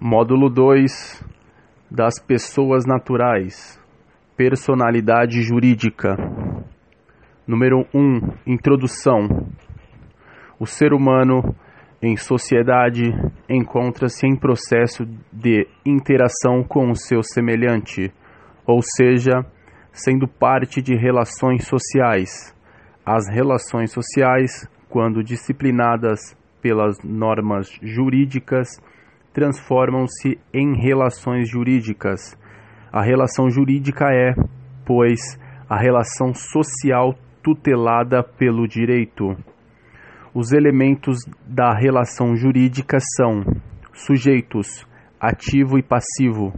Módulo 2 das pessoas naturais. Personalidade jurídica. Número 1 Introdução. O ser humano em sociedade encontra-se em processo de interação com o seu semelhante, ou seja, sendo parte de relações sociais. As relações sociais, quando disciplinadas pelas normas jurídicas, transformam-se em relações jurídicas. A relação jurídica é, pois, a relação social tutelada pelo direito. Os elementos da relação jurídica são sujeitos, ativo e passivo,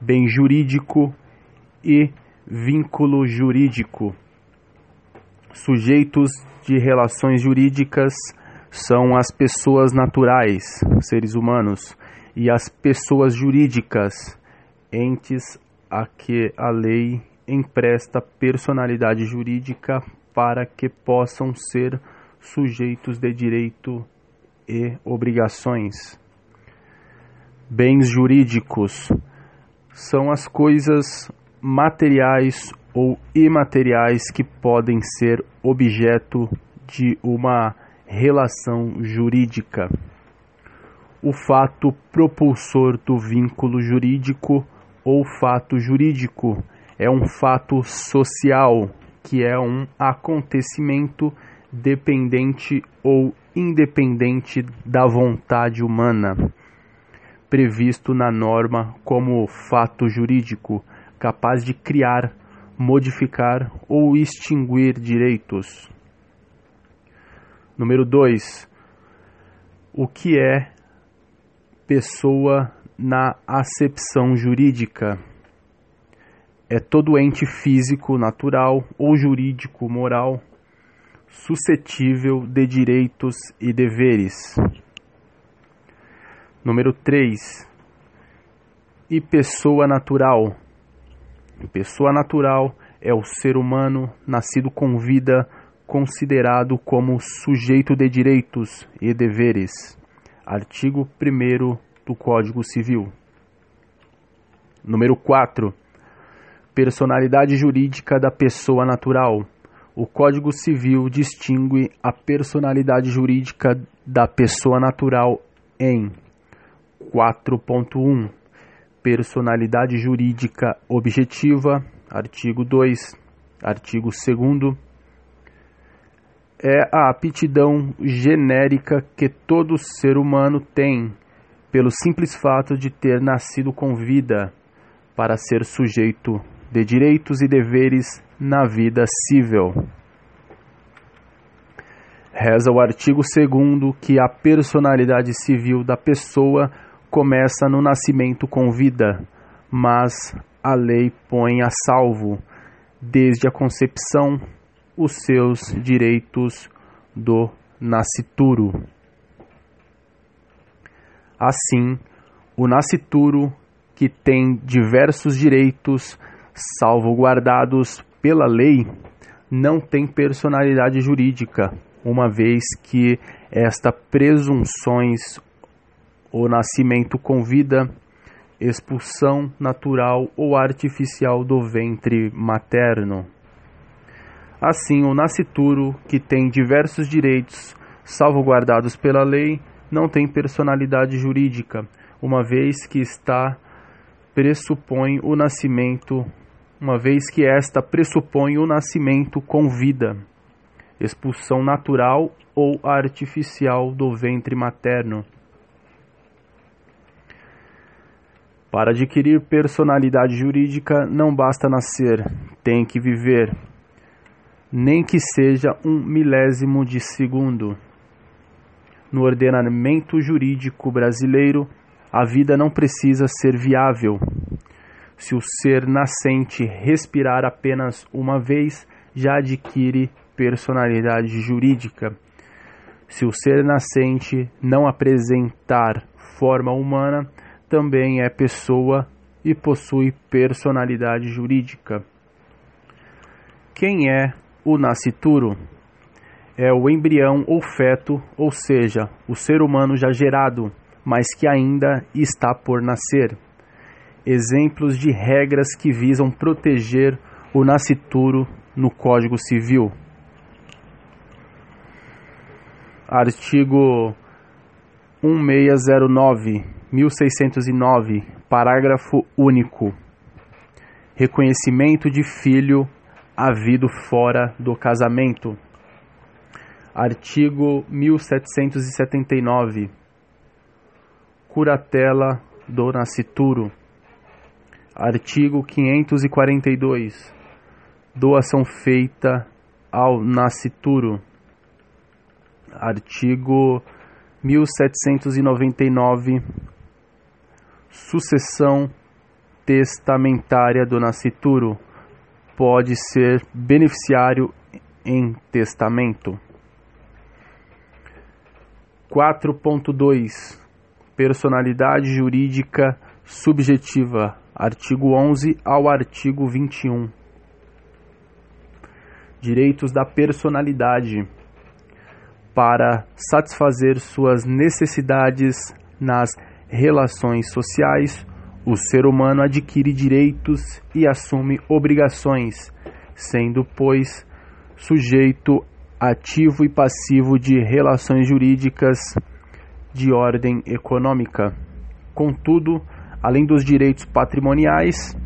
bem jurídico e vínculo jurídico. Sujeitos de relações jurídicas são as pessoas naturais, seres humanos, e as pessoas jurídicas, entes a que a lei empresta personalidade jurídica para que possam ser sujeitos de direito e obrigações. Bens jurídicos são as coisas materiais ou imateriais que podem ser objeto de uma relação jurídica o fato propulsor do vínculo jurídico ou fato jurídico é um fato social, que é um acontecimento dependente ou independente da vontade humana, previsto na norma como fato jurídico, capaz de criar, modificar ou extinguir direitos. Número 2. O que é pessoa na acepção jurídica. É todo ente físico, natural ou jurídico, moral, suscetível de direitos e deveres. Número 3. E pessoa natural. Pessoa natural é o ser humano nascido com vida, considerado como sujeito de direitos e deveres Artigo 1 do Código Civil. Número 4. Personalidade jurídica da pessoa natural. O Código Civil distingue a personalidade jurídica da pessoa natural em 4.1 Personalidade jurídica objetiva, artigo 2, artigo 2 é a aptidão genérica que todo ser humano tem, pelo simples fato de ter nascido com vida, para ser sujeito de direitos e deveres na vida civil. Reza o artigo 2 que a personalidade civil da pessoa começa no nascimento com vida, mas a lei põe a salvo, desde a concepção, os seus direitos do nascituro. Assim, o nascituro, que tem diversos direitos salvaguardados pela lei, não tem personalidade jurídica, uma vez que esta presunções o nascimento com vida, expulsão natural ou artificial do ventre materno. Assim, o nascituro, que tem diversos direitos salvaguardados pela lei, não tem personalidade jurídica, uma vez que está pressupõe o nascimento, uma vez que esta pressupõe o nascimento com vida, expulsão natural ou artificial do ventre materno. Para adquirir personalidade jurídica não basta nascer, tem que viver nem que seja um milésimo de segundo. No ordenamento jurídico brasileiro, a vida não precisa ser viável. Se o ser nascente respirar apenas uma vez, já adquire personalidade jurídica. Se o ser nascente não apresentar forma humana, também é pessoa e possui personalidade jurídica. Quem é o nascituro é o embrião ou feto, ou seja, o ser humano já gerado, mas que ainda está por nascer. Exemplos de regras que visam proteger o nascituro no Código Civil. Artigo 1609, 1609, parágrafo único. Reconhecimento de filho havido fora do casamento. Artigo 1779. Curatela do nascituro. Artigo 542. Doação feita ao nascituro. Artigo 1799 Sucessão testamentária do nascituro pode ser beneficiário em testamento. 4.2 Personalidade jurídica subjetiva, artigo 11 ao artigo 21. Direitos da personalidade para satisfazer suas necessidades nas relações sociais, o ser humano adquire direitos e assume obrigações, sendo, pois, sujeito ativo e passivo de relações jurídicas de ordem econômica. Contudo, além dos direitos patrimoniais,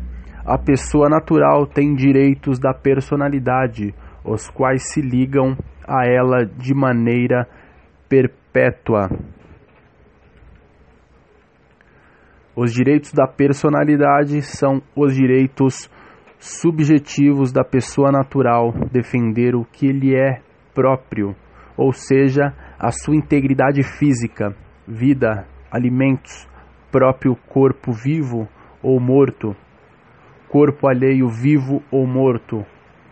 a pessoa natural tem direitos da personalidade, os quais se ligam a ela de maneira perpétua. Os direitos da personalidade são os direitos subjetivos da pessoa natural defender o que lhe é próprio, ou seja, a sua integridade física, vida, alimentos, próprio corpo vivo ou morto, corpo alheio vivo ou morto,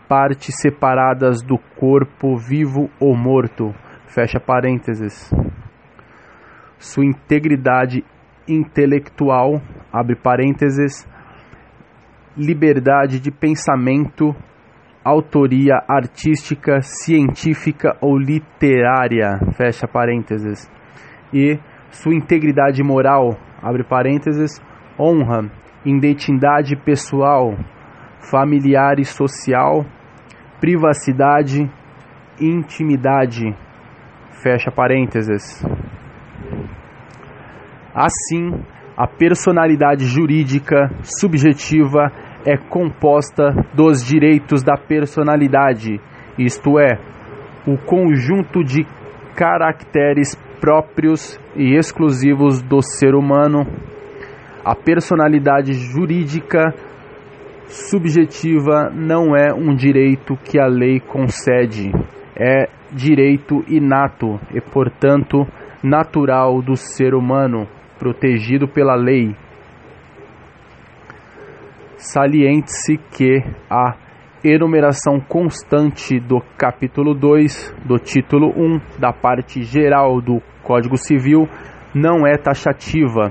partes separadas do corpo vivo ou morto. Fecha parênteses. Sua integridade intelectual, abre parênteses, liberdade de pensamento, autoria artística, científica ou literária, fecha parênteses. E sua integridade moral, abre parênteses, honra, identidade pessoal, familiar e social, privacidade, intimidade. Fecha parênteses. Assim, a personalidade jurídica subjetiva é composta dos direitos da personalidade, isto é, o conjunto de caracteres próprios e exclusivos do ser humano. A personalidade jurídica subjetiva não é um direito que a lei concede, é direito inato e, portanto, natural do ser humano, protegido pela lei. Saliente-se que a enumeração constante do capítulo 2 do título 1 da parte geral do Código Civil não é taxativa.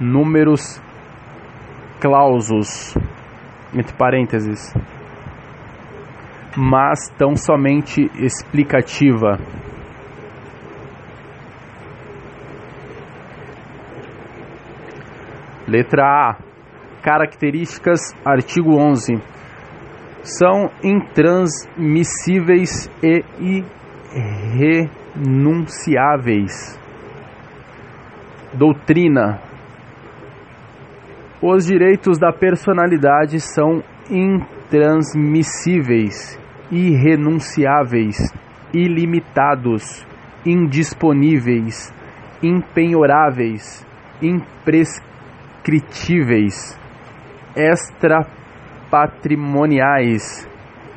Números clausos entre parênteses, mas tão somente explicativa. Letra A. Características, artigo 11. São intransmissíveis e irrenunciáveis. Doutrina, os direitos da personalidade são intransmissíveis, irrenunciáveis, ilimitados, indisponíveis, impenhoráveis, imprescritíveis, extrapatrimoniais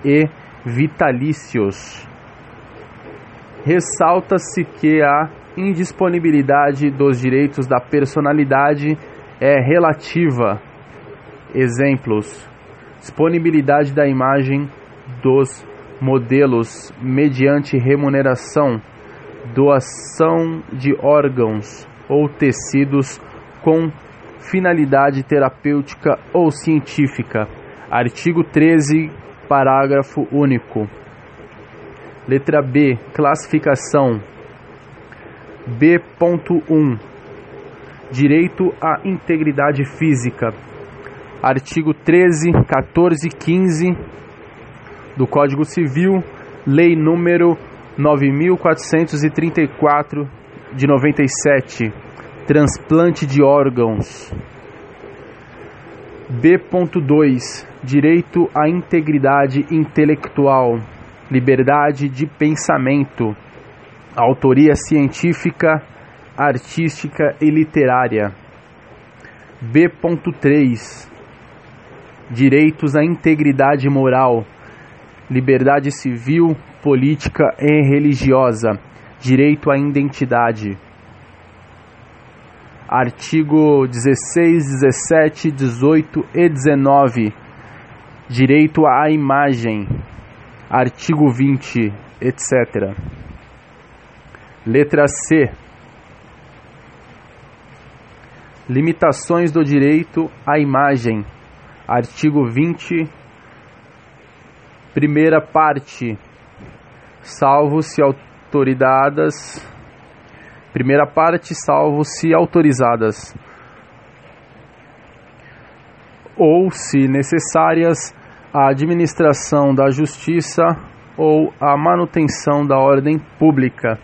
e vitalícios. Ressalta-se que a indisponibilidade dos direitos da personalidade é relativa. Exemplos: disponibilidade da imagem dos modelos mediante remuneração, doação de órgãos ou tecidos com finalidade terapêutica ou científica. Artigo 13, parágrafo único. Letra B. Classificação. B.1 direito à integridade física. Artigo 13, 14 e 15 do Código Civil, Lei número 9434 de 97, transplante de órgãos. B.2 Direito à integridade intelectual, liberdade de pensamento, autoria científica, artística e literária. B.3 Direitos à integridade moral, liberdade civil, política e religiosa, direito à identidade. Artigo 16, 17, 18 e 19. Direito à imagem. Artigo 20, etc. Letra C. Limitações do direito à imagem. Artigo 20, primeira parte. Salvo se autorizadas Primeira parte, salvo se autorizadas ou, se necessárias, a administração da justiça ou a manutenção da ordem pública.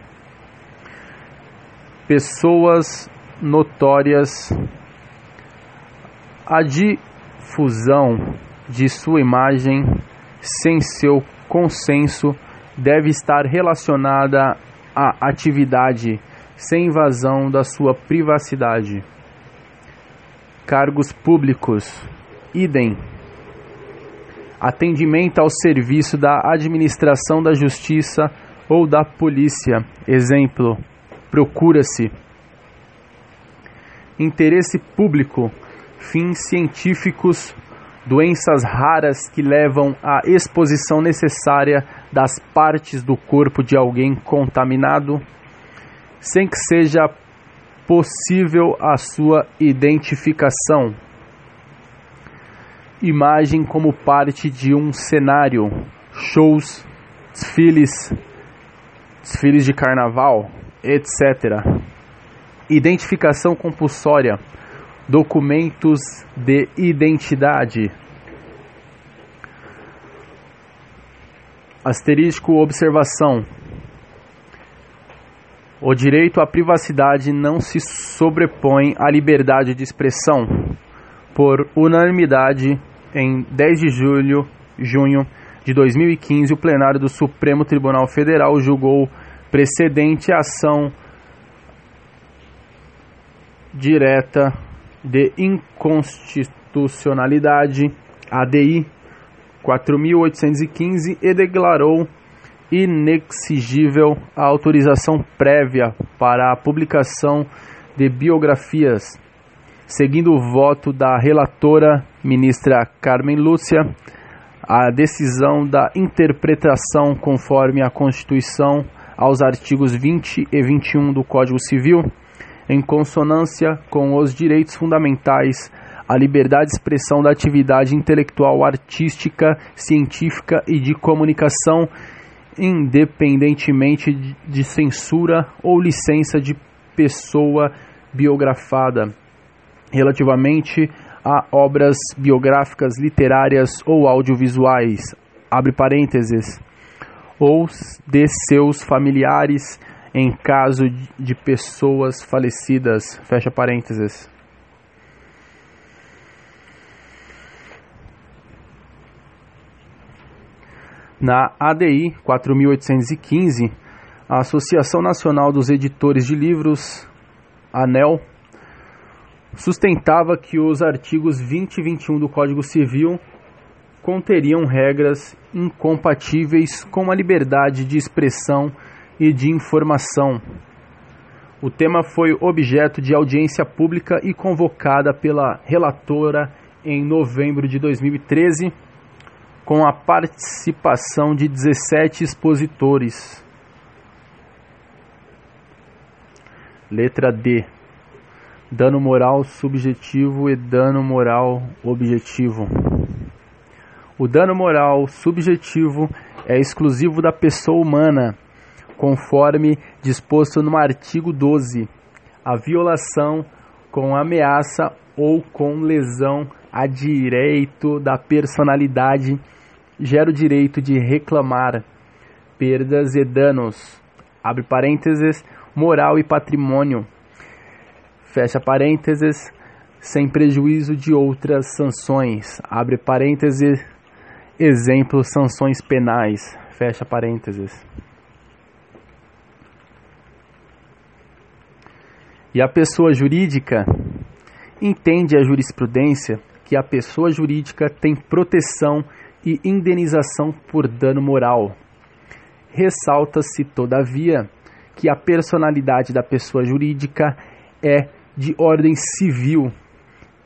Pessoas notórias. A difusão de sua imagem sem seu consenso deve estar relacionada à atividade sem invasão da sua privacidade. Cargos públicos, idem. Atendimento ao serviço da administração da justiça ou da polícia. Exemplo: procura-se. Interesse público, fins científicos, doenças raras que levam à exposição necessária das partes do corpo de alguém contaminado sem que seja possível a sua identificação. Imagem como parte de um cenário, shows, desfiles, desfiles de carnaval, etc. Identificação compulsória, documentos de identidade. Asterisco observação o direito à privacidade não se sobrepõe à liberdade de expressão. Por unanimidade, em 10 de julho, junho de 2015, o plenário do Supremo Tribunal Federal julgou precedente ação direta de inconstitucionalidade, ADI 4815, e declarou inexigível a autorização prévia para a publicação de biografias. Seguindo o voto da relatora, ministra Carmen Lúcia, a decisão da interpretação conforme a Constituição aos artigos 20 e 21 do Código Civil, em consonância com os direitos fundamentais à liberdade de expressão da atividade intelectual, artística, científica e de comunicação independentemente de censura ou licença de pessoa biografada, relativamente a obras biográficas literárias ou audiovisuais, abre parênteses, ou de seus familiares em caso de pessoas falecidas, fecha parênteses. Na ADI 4815, a Associação Nacional dos Editores de Livros, ANEL, sustentava que os artigos 20 e 21 do Código Civil conteriam regras incompatíveis com a liberdade de expressão e de informação. O tema foi objeto de audiência pública e convocada pela relatora em novembro de 2013 com a participação de 17 expositores. Letra D. Dano moral subjetivo e dano moral objetivo. O dano moral subjetivo é exclusivo da pessoa humana, conforme disposto no artigo 12. A violação com ameaça ou com lesão a direito da personalidade, gera o direito de reclamar perdas e danos. Abre parênteses, moral e patrimônio. Fecha parênteses, sem prejuízo de outras sanções. Abre parênteses, exemplo, sanções penais. Fecha parênteses. E a pessoa jurídica entende a jurisprudência que a pessoa jurídica tem proteção e indenização por dano moral. Ressalta-se, todavia, que a personalidade da pessoa jurídica é de ordem civil,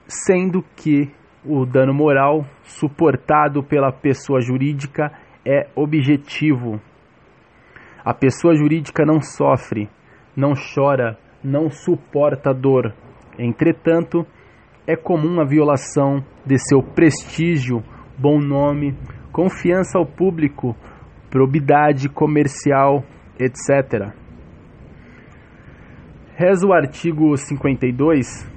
sendo que o dano moral suportado pela pessoa jurídica é objetivo. A pessoa jurídica não sofre, não chora, não suporta dor. Entretanto, é comum a violação de seu prestígio, bom nome, confiança ao público, probidade comercial, etc. Reza o artigo 52,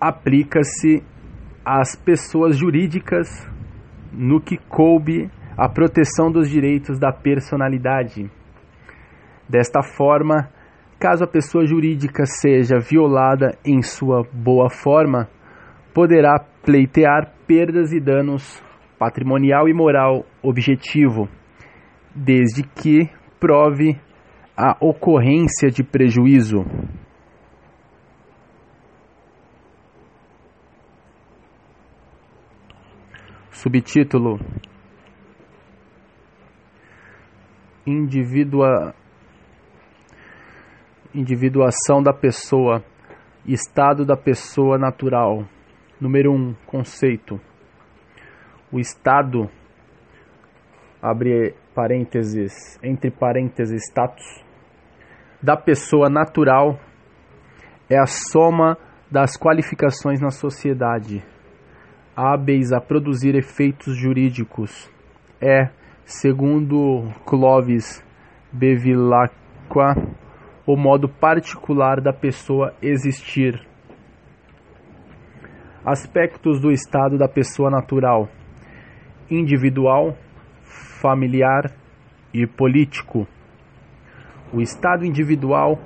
aplica-se às pessoas jurídicas no que coube a proteção dos direitos da personalidade. Desta forma, caso a pessoa jurídica seja violada em sua boa forma, poderá pleitear perdas e danos patrimonial e moral objetivo, desde que prove a ocorrência de prejuízo. Subtítulo Individua... Individuação da pessoa, estado da pessoa natural. Número 1, um, conceito. O estado, abre parênteses, entre parênteses, status, da pessoa natural é a soma das qualificações na sociedade, hábeis a produzir efeitos jurídicos. É, segundo Clovis Bevilacqua, o modo particular da pessoa existir. Aspectos do estado da pessoa natural: individual, familiar e político. O estado individual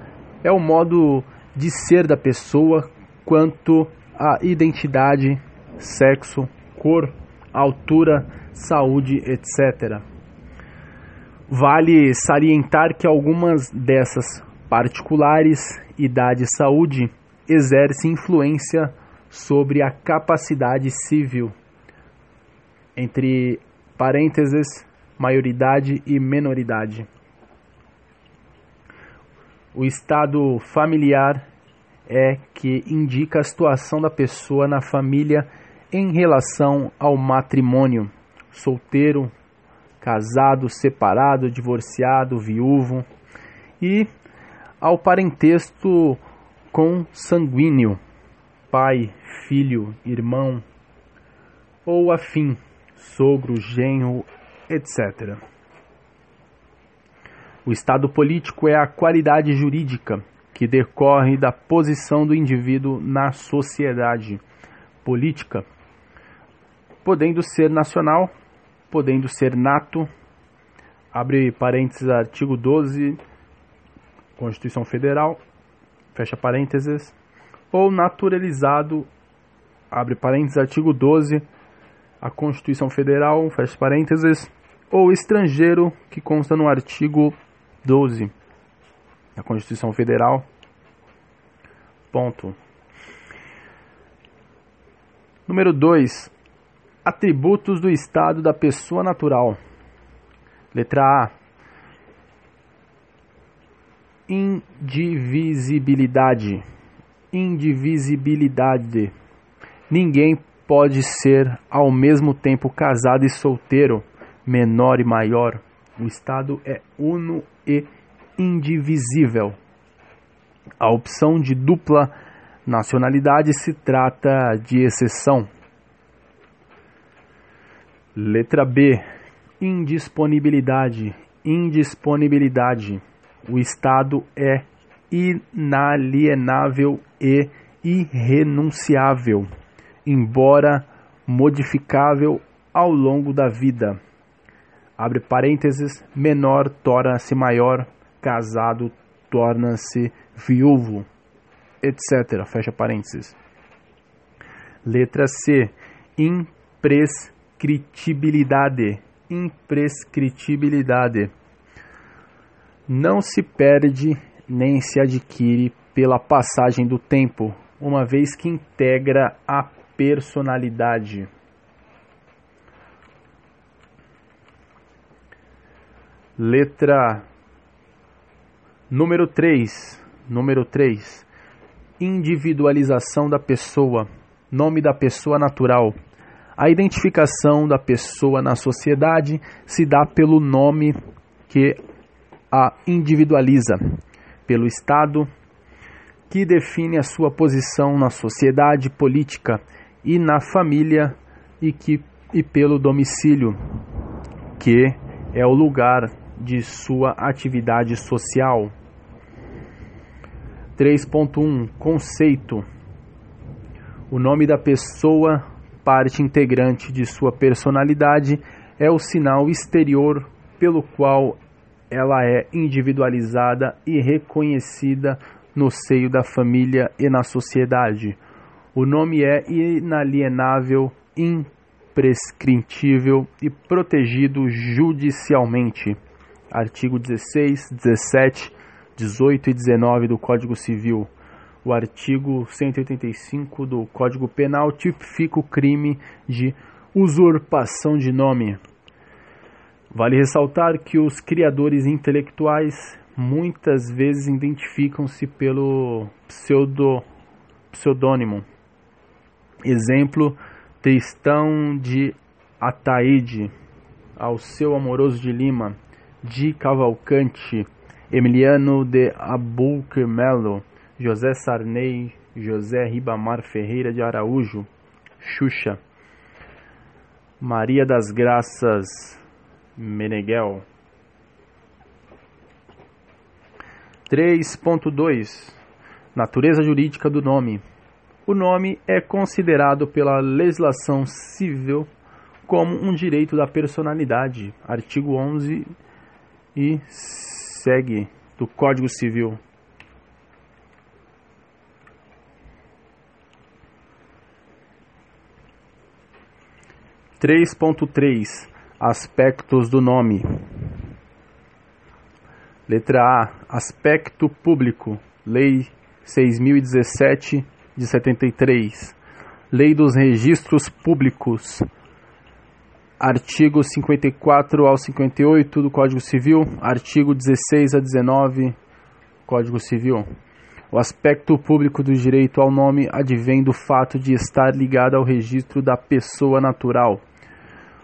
é o modo de ser da pessoa quanto à identidade, sexo, cor, altura, saúde, etc. Vale salientar que algumas dessas particulares, idade e saúde, exercem influência sobre a capacidade civil, entre parênteses, maioridade e menoridade. O estado familiar é que indica a situação da pessoa na família em relação ao matrimônio, solteiro, casado, separado, divorciado, viúvo, e ao parentesco consanguíneo, pai, filho, irmão ou afim, sogro, genro, etc. O estado político é a qualidade jurídica que decorre da posição do indivíduo na sociedade política, podendo ser nacional, podendo ser nato, abre parênteses, artigo 12, Constituição Federal, fecha parênteses, ou naturalizado, abre parênteses, artigo 12, a Constituição Federal, fecha parênteses, ou estrangeiro, que consta no artigo 12 da Constituição Federal. Ponto. Número 2. Atributos do estado da pessoa natural. Letra A. Indivisibilidade. Indivisibilidade. Ninguém pode ser ao mesmo tempo casado e solteiro, menor e maior. O estado é uno e indivisível. A opção de dupla nacionalidade se trata de exceção. Letra B. Indisponibilidade. Indisponibilidade. O Estado é inalienável e irrenunciável, embora modificável ao longo da vida. Abre parênteses, menor torna-se maior, casado torna-se viúvo, etc. Fecha parênteses. Letra C. Imprescritibilidade. Imprescritibilidade. Não se perde nem se adquire pela passagem do tempo, uma vez que integra a personalidade. Letra número 3. Número 3. Individualização da pessoa. Nome da pessoa natural. A identificação da pessoa na sociedade se dá pelo nome que a individualiza, pelo Estado, que define a sua posição na sociedade política e na família, e, que, e pelo domicílio, que é o lugar de sua atividade social. 3.1 Conceito: O nome da pessoa, parte integrante de sua personalidade, é o sinal exterior pelo qual ela é individualizada e reconhecida no seio da família e na sociedade. O nome é inalienável, imprescritível e protegido judicialmente artigo 16, 17, 18 e 19 do Código Civil. O artigo 185 do Código Penal tipifica o crime de usurpação de nome. Vale ressaltar que os criadores intelectuais muitas vezes identificam-se pelo pseudo, pseudônimo. Exemplo, Tristão de Ataíde, ao seu amoroso de Lima, de Cavalcante, Emiliano de Abulquermelo, José Sarney, José Ribamar Ferreira de Araújo, Xuxa, Maria das Graças Meneghel. 3.2 Natureza jurídica do nome. O nome é considerado pela legislação civil como um direito da personalidade. Artigo 11 e segue do Código Civil. Três ponto três aspectos do nome. Letra A aspecto público Lei 6017 de 73 Lei dos Registros Públicos artigo 54 ao 58 do Código Civil, artigo 16 a 19 Código Civil. O aspecto público do direito ao nome advém do fato de estar ligado ao registro da pessoa natural.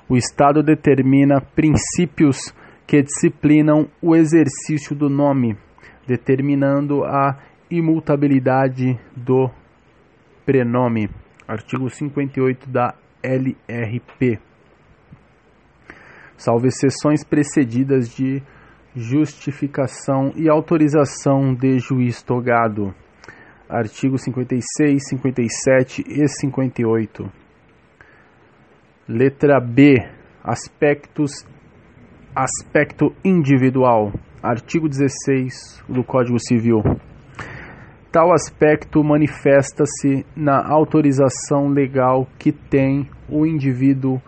O Estado determina princípios que disciplinam o exercício do nome, determinando a imutabilidade do prenome. Artigo 58 da LRP salvo exceções precedidas de justificação e autorização de juiz togado. Artigo 56, 57 e 58. Letra B. Aspectos aspecto individual. Artigo 16 do Código Civil. Tal aspecto manifesta-se na autorização legal que tem o indivíduo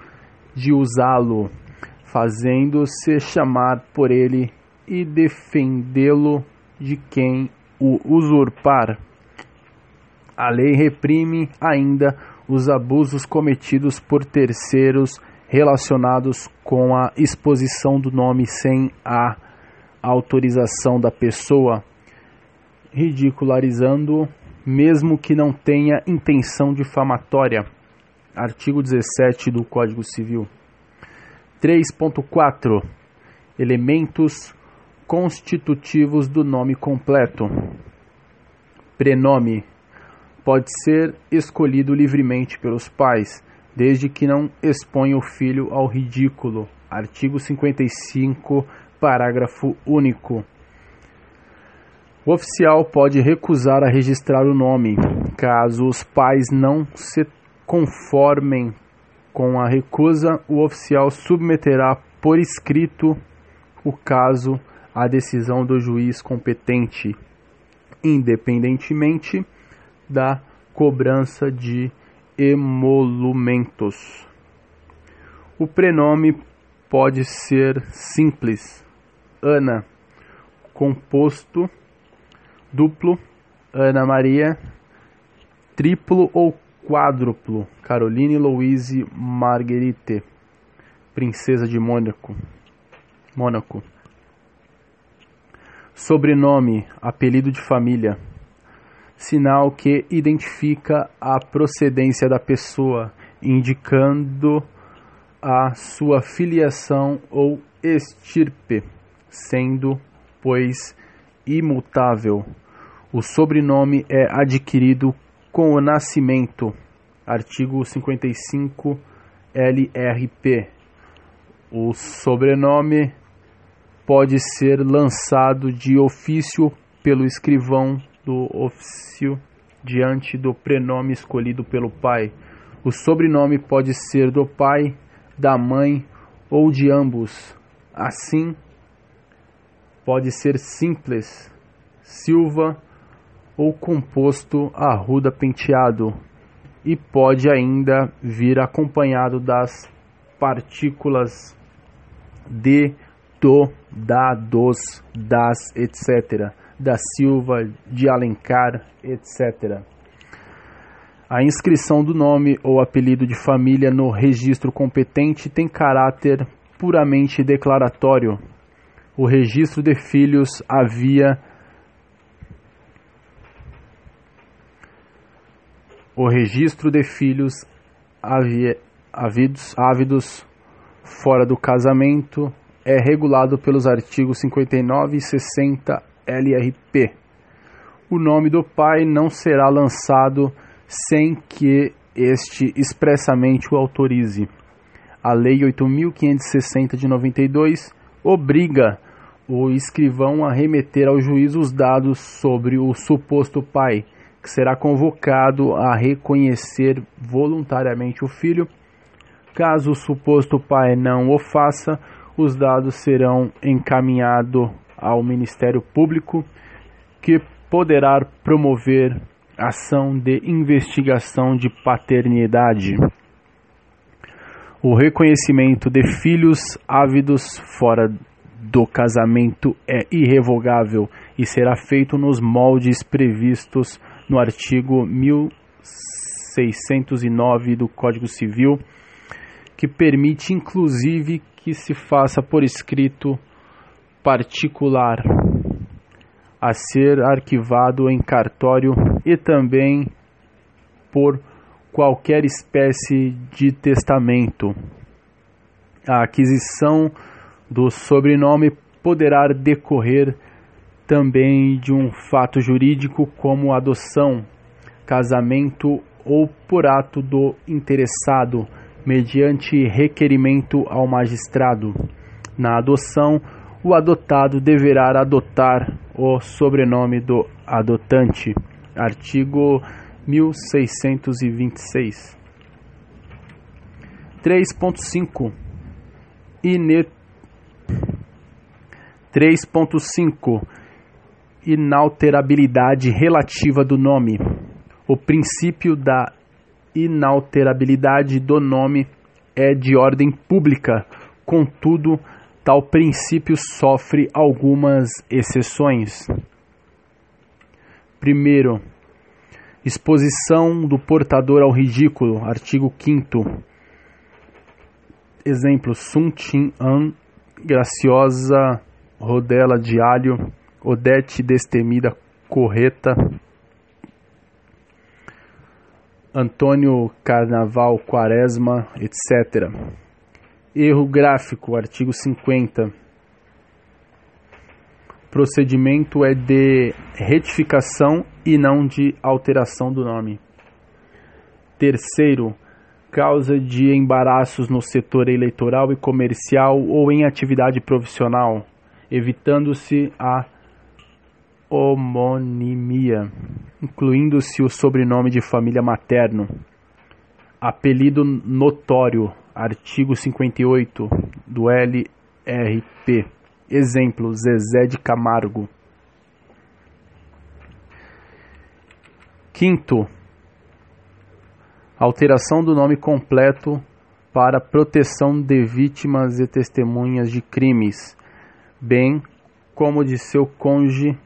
de usá-lo fazendo-se chamar por ele e defendê-lo de quem o usurpar. A lei reprime ainda os abusos cometidos por terceiros relacionados com a exposição do nome sem a autorização da pessoa, ridicularizando mesmo que não tenha intenção difamatória. Artigo 17 do Código Civil. 3.4 Elementos constitutivos do nome completo. Prenome pode ser escolhido livremente pelos pais, desde que não exponha o filho ao ridículo. Artigo 55, parágrafo único. O oficial pode recusar a registrar o nome, caso os pais não se conformem com a recusa, o oficial submeterá por escrito o caso à decisão do juiz competente, independentemente da cobrança de emolumentos. O prenome pode ser simples, Ana, composto duplo, Ana Maria, triplo ou quádruplo, Caroline Louise Marguerite, princesa de Mônaco. Mônaco. Sobrenome, apelido de família, sinal que identifica a procedência da pessoa, indicando a sua filiação ou estirpe, sendo, pois, imutável. O sobrenome é adquirido com o nascimento. Artigo 55 LRP. O sobrenome pode ser lançado de ofício pelo escrivão do ofício diante do prenome escolhido pelo pai. O sobrenome pode ser do pai, da mãe ou de ambos. Assim, pode ser simples, Silva ou composto arruda penteado e pode ainda vir acompanhado das partículas de, do, da, dos, das, etc., da Silva, de Alencar, etc. A inscrição do nome ou apelido de família no registro competente tem caráter puramente declaratório. O registro de filhos havia o registro de filhos ávidos, ávidos fora do casamento é regulado pelos artigos 59 e 60 LRP. O nome do pai não será lançado sem que este expressamente o autorize. A Lei 8.560 de 92 obriga o escrivão a remeter ao juiz os dados sobre o suposto pai que será convocado a reconhecer voluntariamente o filho. Caso o suposto pai não o faça, os dados serão encaminhados ao Ministério Público, que poderá promover ação de investigação de paternidade. O reconhecimento de filhos ávidos fora do casamento é irrevogável e será feito nos moldes previstos no artigo 1609 do Código Civil, que permite inclusive que se faça por escrito particular a ser arquivado em cartório e também por qualquer espécie de testamento. A aquisição do sobrenome poderá decorrer também de um fato jurídico como adoção, casamento ou por ato do interessado, mediante requerimento ao magistrado. Na adoção, o adotado deverá adotar o sobrenome do adotante. Artigo 1626. 3.5 Inet 3.5 inalterabilidade relativa do nome. O princípio da inalterabilidade do nome é de ordem pública, contudo, tal princípio sofre algumas exceções. Primeiro, exposição do portador ao ridículo, artigo 5 Exemplo, Sun Tin An, graciosa rodela de alho, Odete Destemida Correta, Antônio Carnaval Quaresma, etc. Erro gráfico, artigo 50. Procedimento é de retificação e não de alteração do nome. Terceiro, causa de embaraços no setor eleitoral e comercial ou em atividade profissional, evitando-se a homonimia, incluindo-se o sobrenome de família materno. Apelido notório, artigo 58 do LRP. Exemplo: Zezé de Camargo. Quinto, alteração do nome completo para proteção de vítimas e testemunhas de crimes, bem como de seu cônjuge,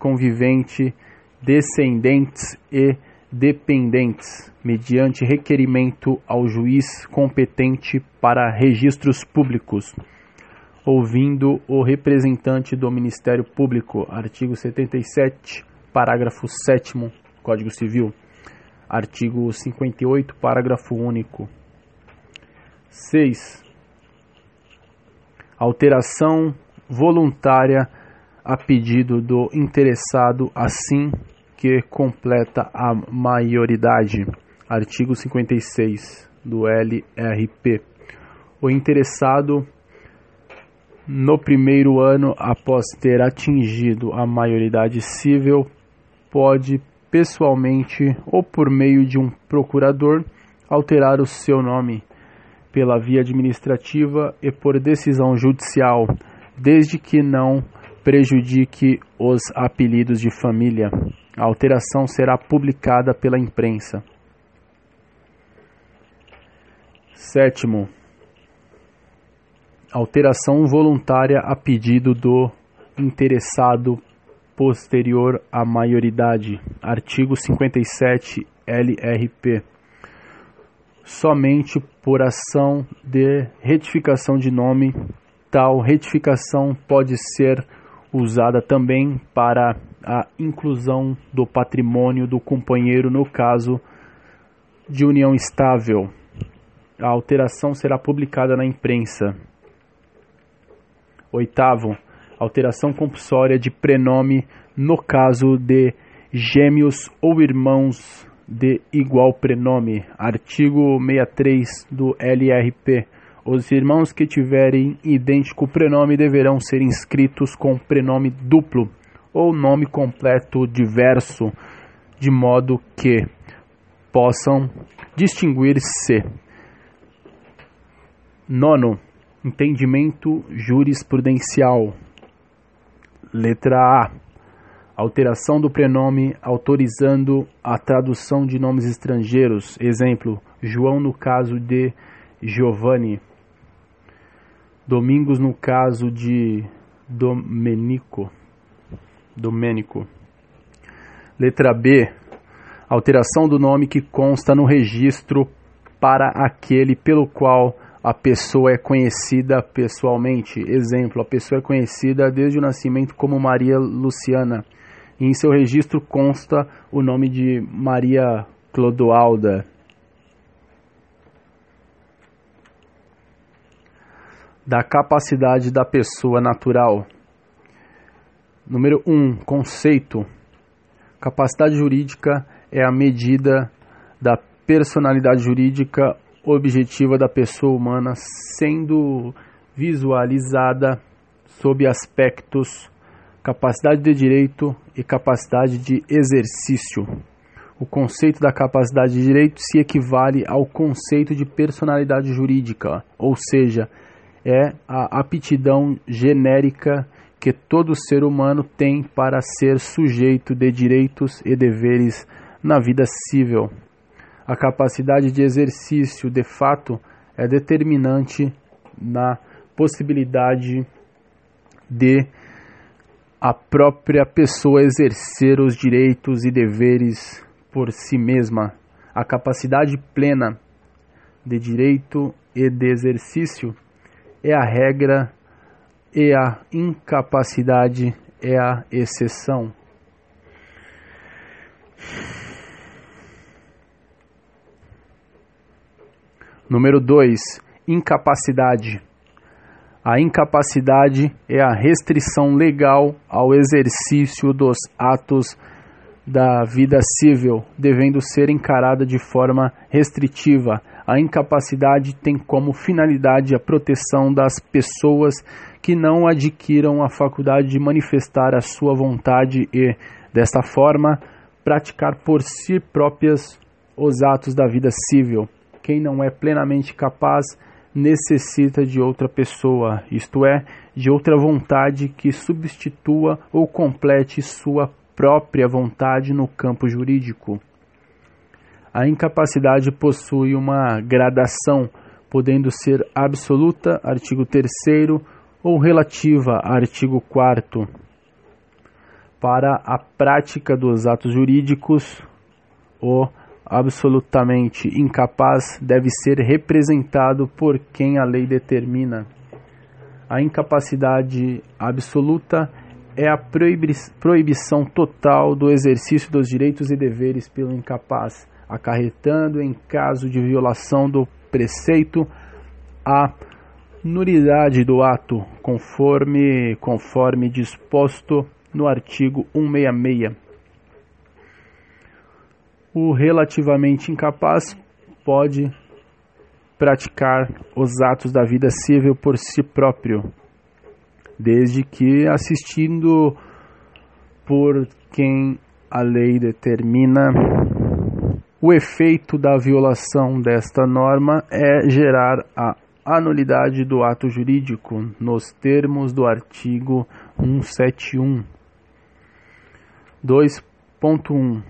convivente, descendentes e dependentes, mediante requerimento ao juiz competente para registros públicos, ouvindo o representante do Ministério Público, artigo 77, parágrafo 7 Código Civil, artigo 58, parágrafo único. 6. Alteração voluntária a pedido do interessado assim que completa a maioridade. Artigo 56 do LRP. O interessado no primeiro ano após ter atingido a maioridade civil pode pessoalmente ou por meio de um procurador alterar o seu nome pela via administrativa e por decisão judicial, desde que não prejudique os apelidos de família. A alteração será publicada pela imprensa. Sétimo, alteração voluntária a pedido do interessado posterior à maioridade. Artigo 57 LRP. Somente por ação de retificação de nome, tal retificação pode ser usada também para a inclusão do patrimônio do companheiro no caso de união estável. A alteração será publicada na imprensa. Oitavo, alteração compulsória de prenome no caso de gêmeos ou irmãos de igual prenome. Artigo 63 do LRP. Os irmãos que tiverem idêntico prenome deverão ser inscritos com prenome duplo ou nome completo diverso, de modo que possam distinguir-se. Nono, entendimento jurisprudencial. Letra A. Alteração do prenome autorizando a tradução de nomes estrangeiros. Exemplo: João no caso de Giovanni. Domingos no caso de Domenico. Domênico. Letra B. Alteração do nome que consta no registro para aquele pelo qual a pessoa é conhecida pessoalmente. Exemplo, a pessoa é conhecida desde o nascimento como Maria Luciana. E em seu registro consta o nome de Maria Clodoalda. Da capacidade da pessoa natural. Número 1. Um, conceito. Capacidade jurídica é a medida da personalidade jurídica objetiva da pessoa humana sendo visualizada sob aspectos capacidade de direito e capacidade de exercício. O conceito da capacidade de direito se equivale ao conceito de personalidade jurídica, ou seja, é a aptidão genérica que todo ser humano tem para ser sujeito de direitos e deveres na vida civil. A capacidade de exercício, de fato, é determinante na possibilidade de a própria pessoa exercer os direitos e deveres por si mesma. A capacidade plena de direito e de exercício é a regra e a incapacidade é a exceção. Número 2. Incapacidade. A incapacidade é a restrição legal ao exercício dos atos da vida civil, devendo ser encarada de forma restritiva. A incapacidade tem como finalidade a proteção das pessoas que não adquiram a faculdade de manifestar a sua vontade e, desta forma, praticar por si próprias os atos da vida civil. Quem não é plenamente capaz necessita de outra pessoa, isto é, de outra vontade que substitua ou complete sua própria vontade no campo jurídico. A incapacidade possui uma gradação, podendo ser absoluta, artigo 3, ou relativa, artigo 4. Para a prática dos atos jurídicos, o absolutamente incapaz deve ser representado por quem a lei determina. A incapacidade absoluta é a proibição total do exercício dos direitos e deveres pelo incapaz, acarretando, em caso de violação do preceito, a nulidade do ato, conforme, conforme disposto no artigo 166 o relativamente incapaz pode praticar os atos da vida civil por si próprio, desde que assistindo por quem a lei determina. O efeito da violação desta norma é gerar a anulidade do ato jurídico, nos termos do artigo 171. 2.1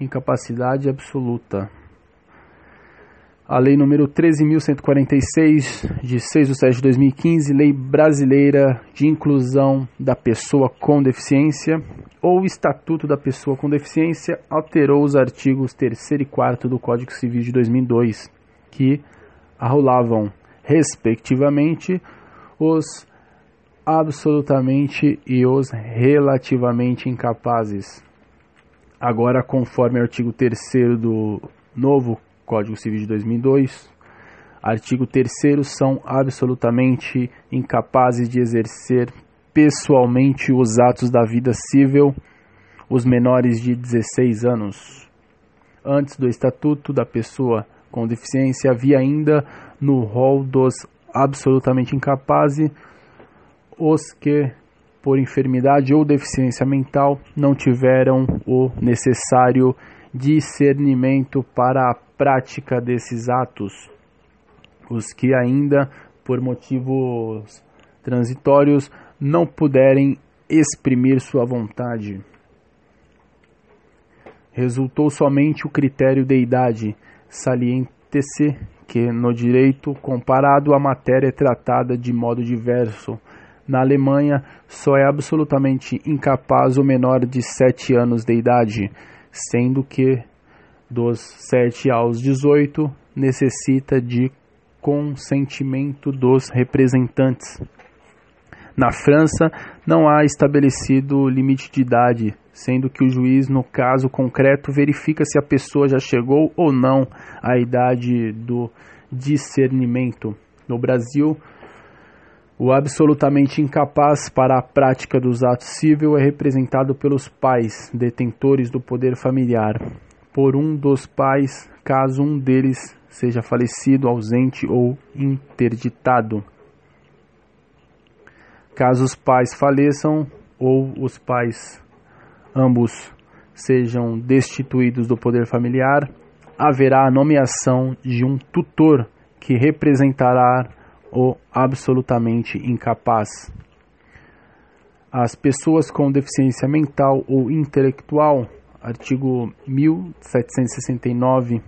incapacidade absoluta. A Lei número 13.146, de 6 de setembro de 2015, Lei Brasileira de Inclusão da Pessoa com Deficiência, ou Estatuto da Pessoa com Deficiência, alterou os artigos 3 e 4 do Código Civil de 2002, que arrolavam, respectivamente, os absolutamente e os relativamente incapazes. Agora, conforme o artigo 3 do novo Código Civil de 2002, artigo 3 são absolutamente incapazes de exercer pessoalmente os atos da vida civil os menores de 16 anos. Antes do Estatuto da Pessoa com Deficiência, havia ainda no rol dos absolutamente incapazes os que por enfermidade ou deficiência mental não tiveram o necessário discernimento para a prática desses atos. Os que ainda, por motivos transitórios, não puderem exprimir sua vontade. Resultou somente o critério de idade, saliente-se que no direito comparado a matéria é tratada de modo diverso na Alemanha, só é absolutamente incapaz o menor de 7 anos de idade, sendo que dos 7 aos 18 necessita de consentimento dos representantes. Na França, não há estabelecido limite de idade, sendo que o juiz, no caso concreto, verifica se a pessoa já chegou ou não à idade do discernimento. No Brasil, o absolutamente incapaz para a prática dos atos civil é representado pelos pais, detentores do poder familiar, por um dos pais, caso um deles seja falecido, ausente ou interditado. Caso os pais faleçam ou os pais ambos sejam destituídos do poder familiar, haverá a nomeação de um tutor que representará o absolutamente incapaz. As pessoas com deficiência mental ou intelectual, artigo 1769,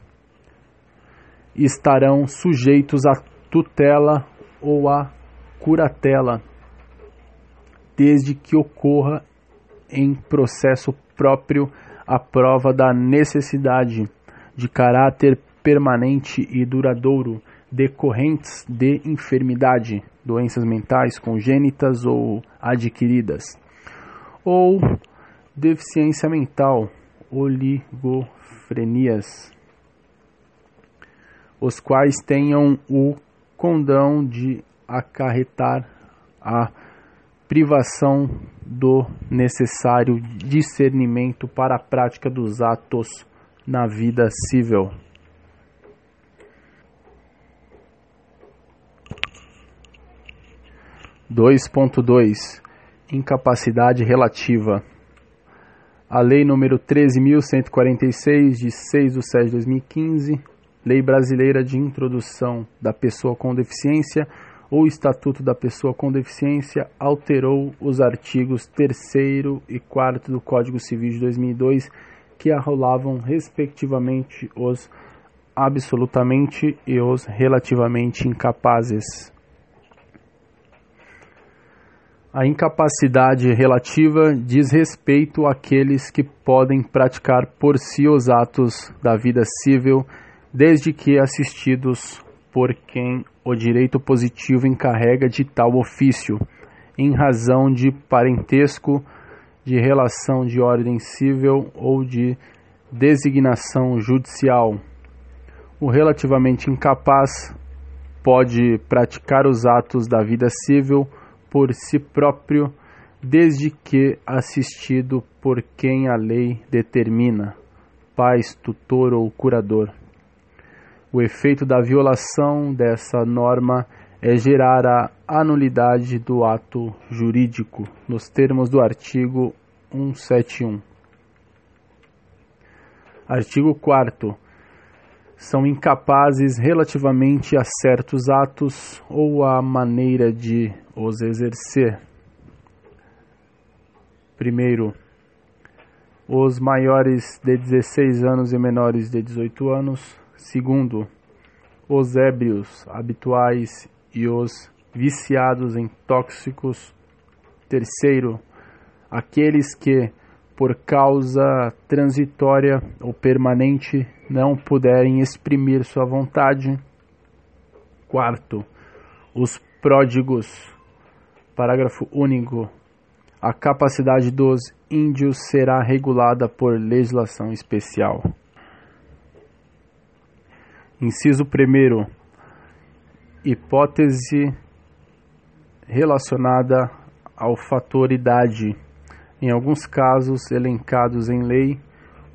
estarão sujeitos à tutela ou à curatela, desde que ocorra em processo próprio a prova da necessidade de caráter permanente e duradouro decorrentes de enfermidade, doenças mentais congênitas ou adquiridas, ou deficiência mental, oligofrenias, os quais tenham o condão de acarretar a privação do necessário discernimento para a prática dos atos na vida civil. 2.2 Incapacidade relativa. A Lei nº 13.146, de 6 de 7 de 2015, Lei Brasileira de Introdução da Pessoa com Deficiência, ou Estatuto da Pessoa com Deficiência, alterou os artigos 3 e 4 do Código Civil de 2002, que arrolavam, respectivamente, os absolutamente e os relativamente incapazes. A incapacidade relativa diz respeito àqueles que podem praticar por si os atos da vida civil, desde que assistidos por quem o direito positivo encarrega de tal ofício, em razão de parentesco, de relação de ordem civil ou de designação judicial. O relativamente incapaz pode praticar os atos da vida civil por si próprio, desde que assistido por quem a lei determina, pais, tutor ou curador. O efeito da violação dessa norma é gerar a anulidade do ato jurídico, nos termos do artigo 171. Artigo 4 são incapazes relativamente a certos atos ou à maneira de os exercer. Primeiro, os maiores de 16 anos e menores de 18 anos. Segundo, os ébrios habituais e os viciados em tóxicos. Terceiro, aqueles que por causa transitória ou permanente não puderem exprimir sua vontade. Quarto, os pródigos. Parágrafo único. A capacidade dos índios será regulada por legislação especial. Inciso 1. Hipótese relacionada ao fator idade em alguns casos elencados em lei,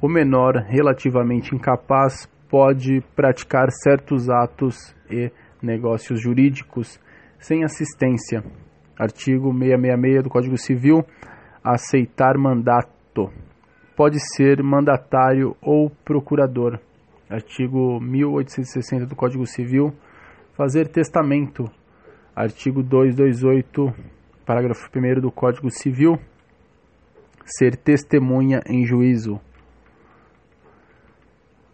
o menor relativamente incapaz pode praticar certos atos e negócios jurídicos sem assistência. Artigo 666 do Código Civil. Aceitar mandato. Pode ser mandatário ou procurador. Artigo 1860 do Código Civil. Fazer testamento. Artigo 228, parágrafo 1 do Código Civil ser testemunha em juízo.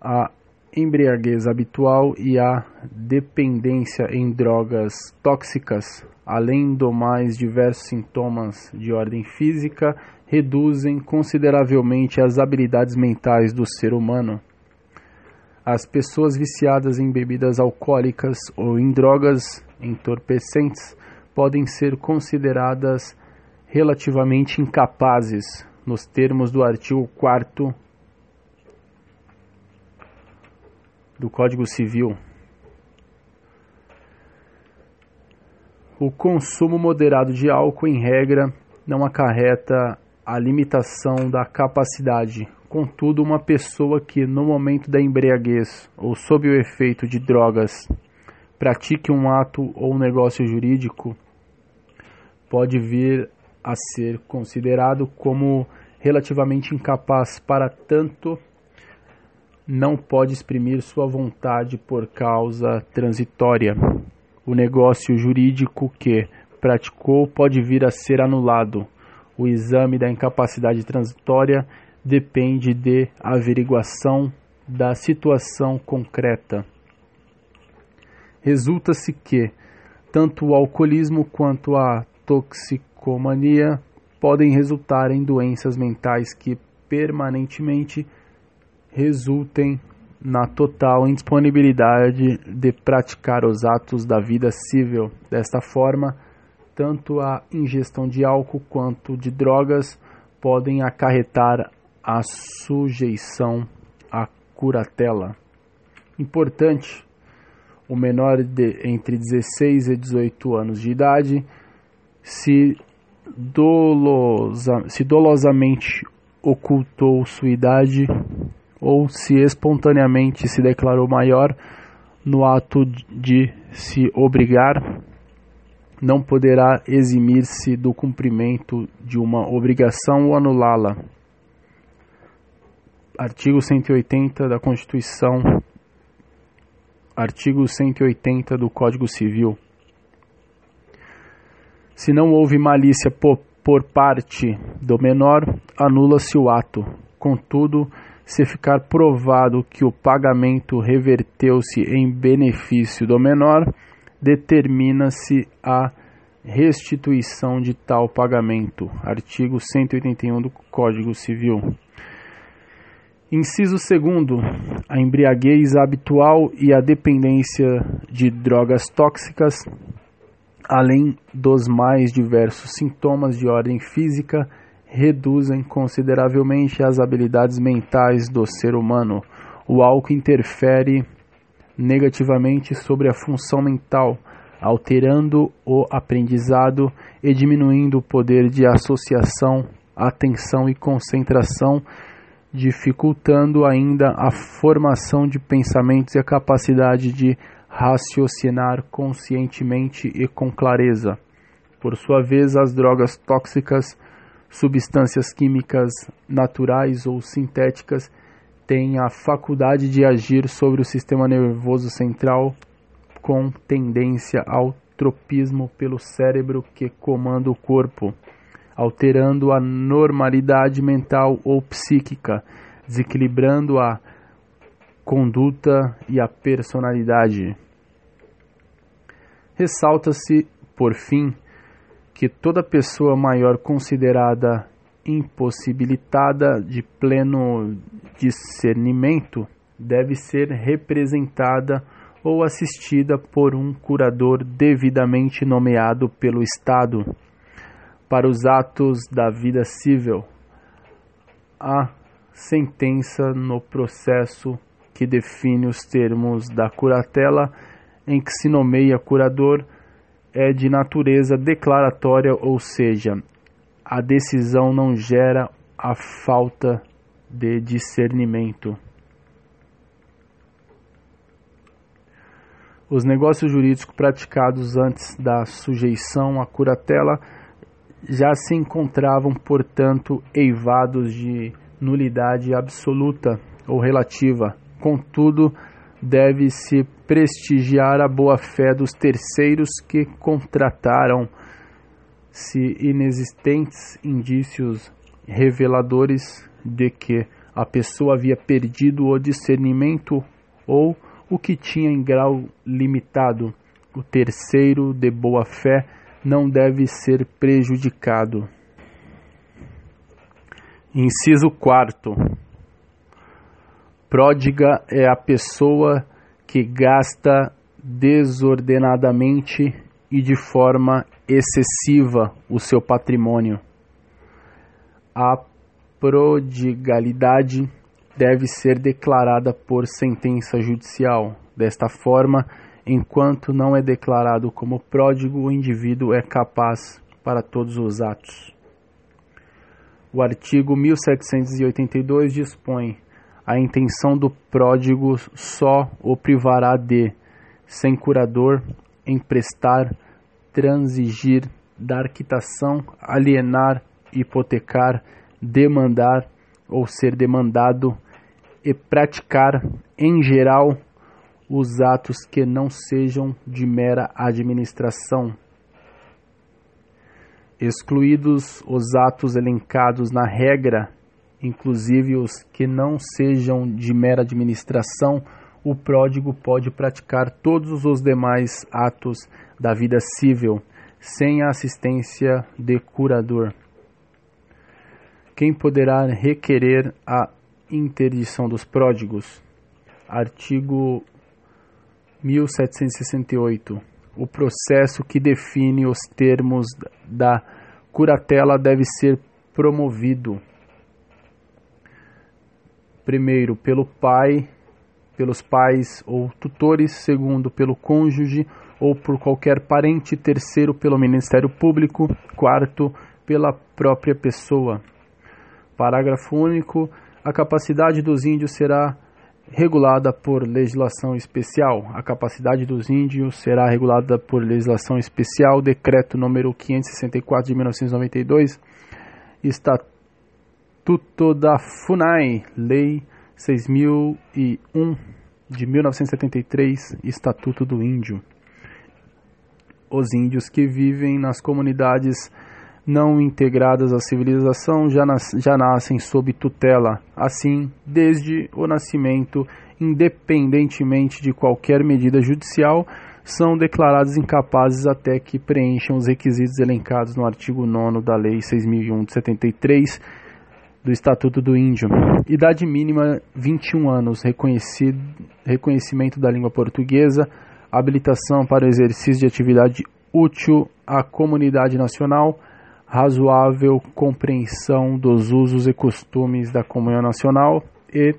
A embriaguez habitual e a dependência em drogas tóxicas, além do mais diversos sintomas de ordem física, reduzem consideravelmente as habilidades mentais do ser humano. As pessoas viciadas em bebidas alcoólicas ou em drogas entorpecentes podem ser consideradas relativamente incapazes, nos termos do artigo 4 do Código Civil. O consumo moderado de álcool, em regra, não acarreta a limitação da capacidade. Contudo, uma pessoa que, no momento da embriaguez ou sob o efeito de drogas, pratique um ato ou negócio jurídico, pode vir a ser considerado como relativamente incapaz para tanto não pode exprimir sua vontade por causa transitória. O negócio jurídico que praticou pode vir a ser anulado. O exame da incapacidade transitória depende de averiguação da situação concreta. Resulta-se que tanto o alcoolismo quanto a toxicomania podem resultar em doenças mentais que permanentemente resultem na total indisponibilidade de praticar os atos da vida civil. Desta forma, tanto a ingestão de álcool quanto de drogas podem acarretar a sujeição à curatela. Importante, o menor de entre 16 e 18 anos de idade se, dolosa, se dolosamente ocultou sua idade ou se espontaneamente se declarou maior no ato de se obrigar, não poderá eximir-se do cumprimento de uma obrigação ou anulá-la. Artigo 180 da Constituição. Artigo 180 do Código Civil. Se não houve malícia por, por parte do menor, anula-se o ato. Contudo, se ficar provado que o pagamento reverteu-se em benefício do menor, determina-se a restituição de tal pagamento. Artigo 181 do Código Civil. Inciso 2. A embriaguez habitual e a dependência de drogas tóxicas, além dos mais diversos sintomas de ordem física, reduzem consideravelmente as habilidades mentais do ser humano. O álcool interfere negativamente sobre a função mental, alterando o aprendizado e diminuindo o poder de associação, atenção e concentração dificultando ainda a formação de pensamentos e a capacidade de raciocinar conscientemente e com clareza. Por sua vez, as drogas tóxicas, substâncias químicas naturais ou sintéticas, têm a faculdade de agir sobre o sistema nervoso central com tendência ao tropismo pelo cérebro que comanda o corpo alterando a normalidade mental ou psíquica, desequilibrando a conduta e a personalidade. Ressalta-se, por fim, que toda pessoa maior considerada impossibilitada de pleno discernimento deve ser representada ou assistida por um curador devidamente nomeado pelo Estado para os atos da vida civil. A sentença no processo que define os termos da curatela em que se nomeia curador é de natureza declaratória, ou seja, a decisão não gera a falta de discernimento. Os negócios jurídicos praticados antes da sujeição à curatela já se encontravam, portanto, eivados de nulidade absoluta ou relativa. Contudo, deve-se prestigiar a boa-fé dos terceiros que contrataram, se inexistentes indícios reveladores de que a pessoa havia perdido o discernimento ou o que tinha em grau limitado. O terceiro de boa fé não deve ser prejudicado. Inciso 4. Pródiga é a pessoa que gasta desordenadamente e de forma excessiva o seu patrimônio. A prodigalidade deve ser declarada por sentença judicial. Desta forma, enquanto não é declarado como pródigo, o indivíduo é capaz para todos os atos. O artigo 1782 dispõe: a intenção do pródigo só o privará de, sem curador, emprestar, transigir, dar quitação, alienar, hipotecar, demandar ou ser demandado e praticar, em geral, os atos que não sejam de mera administração, excluídos os atos elencados na regra, inclusive os que não sejam de mera administração, o pródigo pode praticar todos os demais atos da vida civil sem a assistência de curador. Quem poderá requerer a interdição dos pródigos? Artigo 1768. O processo que define os termos da curatela deve ser promovido primeiro pelo pai, pelos pais ou tutores, segundo pelo cônjuge ou por qualquer parente, terceiro pelo Ministério Público, quarto pela própria pessoa. Parágrafo único. A capacidade dos índios será regulada por legislação especial. A capacidade dos índios será regulada por legislação especial, decreto número 564 de 1992, Estatuto da FUNAI, Lei 6001 de 1973, Estatuto do Índio. Os índios que vivem nas comunidades não integradas à civilização já, nas, já nascem sob tutela, assim, desde o nascimento, independentemente de qualquer medida judicial, são declarados incapazes até que preencham os requisitos elencados no artigo 9 da Lei 6001 de 73 do Estatuto do Índio. Idade mínima 21 anos, reconhecimento da língua portuguesa, habilitação para o exercício de atividade útil à comunidade nacional, razoável compreensão dos usos e costumes da comunhão nacional e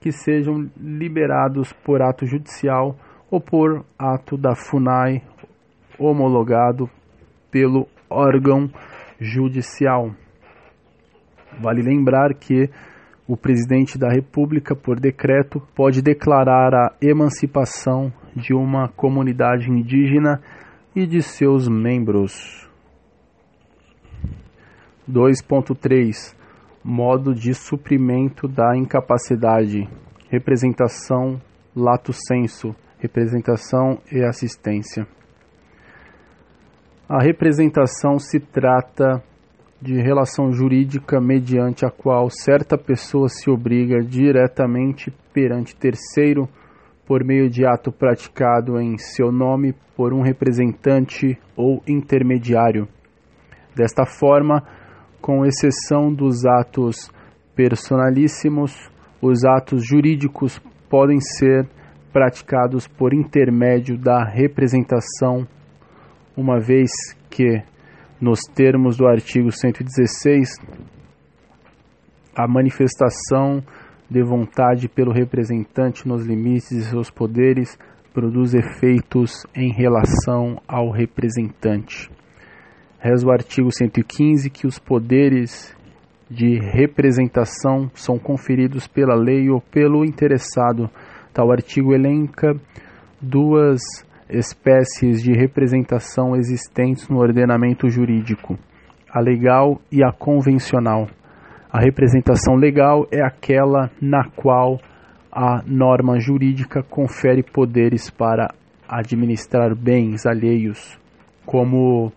que sejam liberados por ato judicial ou por ato da FUNAI homologado pelo órgão judicial. Vale lembrar que o presidente da República, por decreto, pode declarar a emancipação de uma comunidade indígena e de seus membros. 2.3 Modo de suprimento da incapacidade. Representação lato sensu. Representação e assistência. A representação se trata de relação jurídica mediante a qual certa pessoa se obriga diretamente perante terceiro por meio de ato praticado em seu nome por um representante ou intermediário. Desta forma, com exceção dos atos personalíssimos, os atos jurídicos podem ser praticados por intermédio da representação, uma vez que, nos termos do artigo 116, a manifestação de vontade pelo representante nos limites de seus poderes produz efeitos em relação ao representante. Reza o artigo 115 que os poderes de representação são conferidos pela lei ou pelo interessado. Tal artigo elenca duas espécies de representação existentes no ordenamento jurídico: a legal e a convencional. A representação legal é aquela na qual a norma jurídica confere poderes para administrar bens alheios, como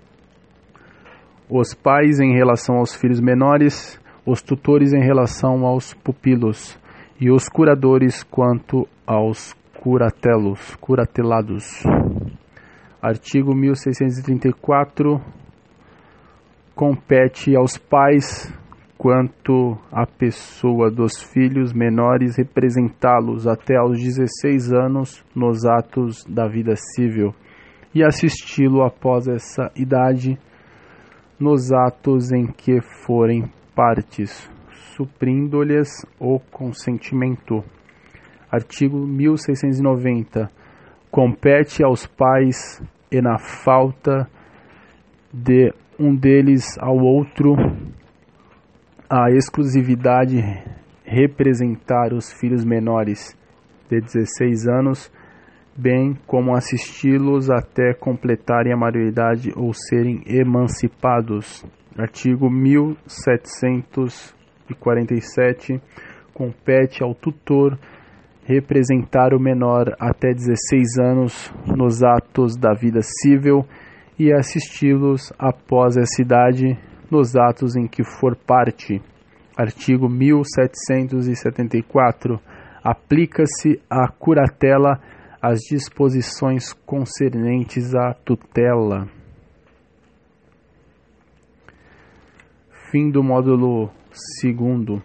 os pais em relação aos filhos menores, os tutores em relação aos pupilos e os curadores quanto aos curatelos, curatelados. Artigo 1634 compete aos pais quanto à pessoa dos filhos menores representá-los até aos 16 anos nos atos da vida civil e assisti-lo após essa idade nos atos em que forem partes, suprindo-lhes o consentimento. Artigo 1690. Compete aos pais e na falta de um deles ao outro a exclusividade representar os filhos menores de 16 anos bem como assisti-los até completarem a maioridade ou serem emancipados. Artigo 1747. Compete ao tutor representar o menor até 16 anos nos atos da vida civil e assisti-los após essa idade nos atos em que for parte. Artigo 1774. Aplica-se a curatela as disposições concernentes à tutela. Fim do módulo segundo.